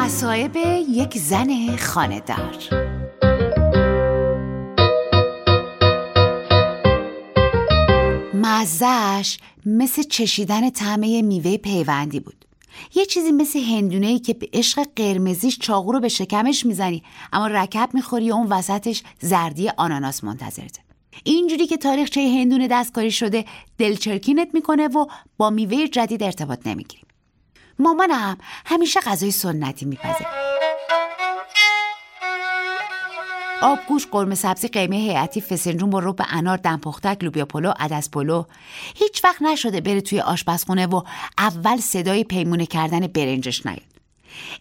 مصائب یک زن خاندار مزهش مثل چشیدن طعمه میوه پیوندی بود. یه چیزی مثل هندونه ای که به عشق قرمزیش چاقو رو به شکمش می‌زنی اما رکب می‌خوری و اون وسطش زردی آناناس منتظرته اینجوری که تاریخچه هندونه دستکاری شده دلچرکینت می‌کنه و با میوه جدید ارتباط نمی‌گیری. مامانم همیشه غذای سنتی میپزه. آبگوش قرمه سبزی قیمه هیئتی فسنجون با رب انار دمپختک لوبیا پلو عدس پلو. هیچ وقت نشده بره توی آشپزخونه و اول صدای پیمونه کردن برنجش نیاد.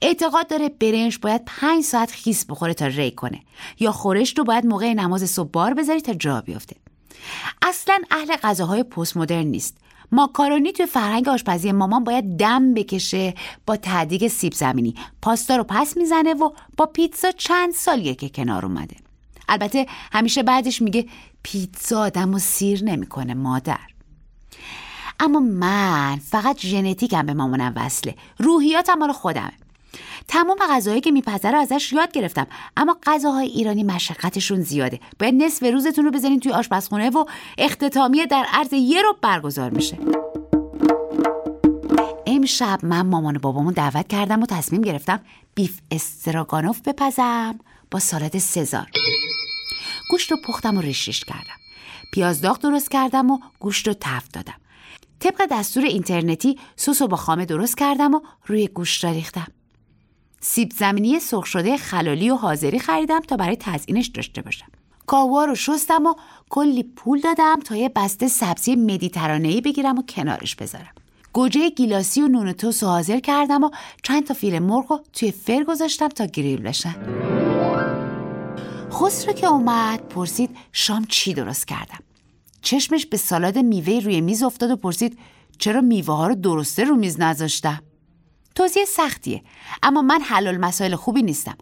اعتقاد داره برنج باید پنج ساعت خیس بخوره تا ری کنه. یا خورش رو باید موقع نماز صبح بار بذاری تا جا بیفته. اصلا اهل غذاهای پست مدرن نیست. ماکارونی توی فرهنگ آشپزی مامان باید دم بکشه با تعدیق سیب زمینی. پاستا رو پس می‌زنه و با پیتزا چند سالیه که کنار اومده. البته همیشه بعدش میگه پیتزا آدم و سیر نمی‌کنه مادر. اما من فقط ژنتیکم به مامانم وصله. روحیاتم مال خودمه. تمام غذاهایی که میپذره ازش یاد گرفتم. اما غذاهای ایرانی مشقتشون زیاده. باید نصف روزتون رو بزنین توی آشپزخونه و اختتامیه در عرض یه رو برگزار میشه. امشب من مامان و بابامو دعوت کردم و تصمیم گرفتم بیف استراگانوف بپزم با سالاد سزار. گوشت رو پختم و ریش کردم. پیاز داغ درست کردم و گوشت رو تفت دادم. طبق دستور اینترنتی سس رو با خامه درست کردم و روی گوشت را ریختم. سیب زمینی سرخ شده خلالی و حاضری خریدم تا برای تزیینش داشته باشم. کاوا رو شستم و کلی پول دادم تا یه بسته سبزی مدیترانه‌ای بگیرم و کنارش بذارم. گوجه گیلاسی و نون توس حاضر کردم و چند تا فیل مرغ رو توی فر گذاشتم تا گریل بشن. خسرو که اومد پرسید شام چی درست کردم؟ چشمش به سالاد میوه روی میز افتاد و پرسید چرا میوه ها رو درسته رو میز نذاشتم؟ توضیح سختیه. اما من حلال مسائل خوبی نیستم.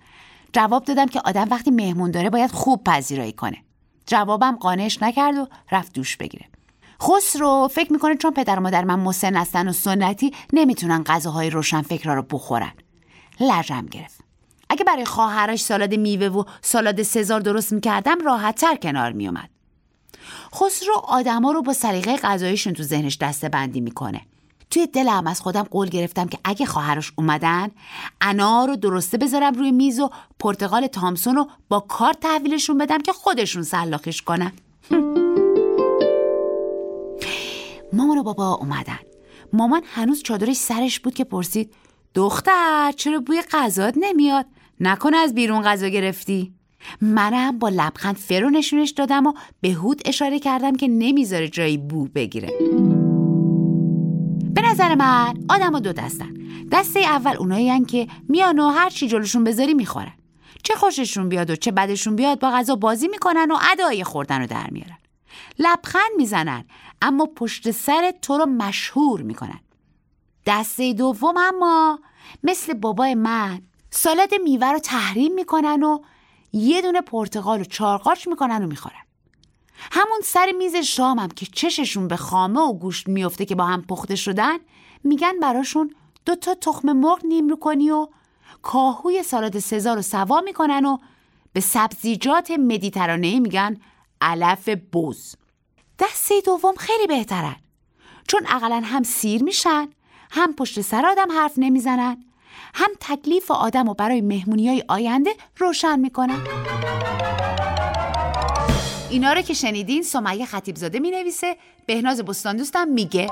جواب دادم که آدم وقتی مهمون داره باید خوب پذیرایی کنه. جوابم قانعش نکرد و رفت دوش بگیره. خسرو فکر می‌کنه چون پدر و مادر من مسن هستن و سنتی نمی‌تونن غذاهای روشن فکرها رو بخورن. لرم گرفت. اگه برای خواهرش سالاد میوه و سالاد سزار درست می‌کردم راحتتر کنار میومد خسرو آدما رو با سلیقه غذاییشون تو ذهنش دسته بندی می‌کنه. توی دلم از خودم قول گرفتم که اگه خواهرش اومدن انار رو درسته بذارم روی میز و پرتقال تامسون رو با کار تحویلشون بدم که خودشون سلاخش کنن. مامان و بابا اومدن. مامان هنوز چادرش سرش بود که پرسید دختر چرا بوی غذات نمیاد؟ نکنه از بیرون غذا گرفتی. منم با لبخند فرو نشونش دادم و به هود اشاره کردم که نمی‌ذاره جایی بو بگیره. به نظر من آدم دو دستن. دسته اول اونایی که میان و هر چی جلوشون بذاری می‌خورن. چه خوششون بیاد و چه بدشون بیاد با غذا بازی می‌کنن و ادای خوردن رو در میارن. لبخند می‌زنن اما پشت سر تو رو مشهور می‌کنن. دسته دوم اما مثل بابای من سالاد میوه رو تحریم می‌کنن و یه دونه پرتقال و چارقاچ می‌کنن و می‌خورن. همون سر میز شامم که چششون به خامه و گوشت میفته که با هم پخته شدن میگن براشون دو تا تخم مرغ نیم رو کنی و کاهوی سالاد سزار رو سوا می‌کنن و به سبزیجات مدیترانه میگن علف بوز. دسته دوم خیلی بهترن. چون اقلا هم سیر میشن هم پشت سر آدم حرف نمی‌زنن هم تکلیف آدم و برای مهمونی های آینده روشن می‌کنن. اینا رو که شنیدین سمیه خطیبزاده می نویسه بهناز بستان دوستم میگه.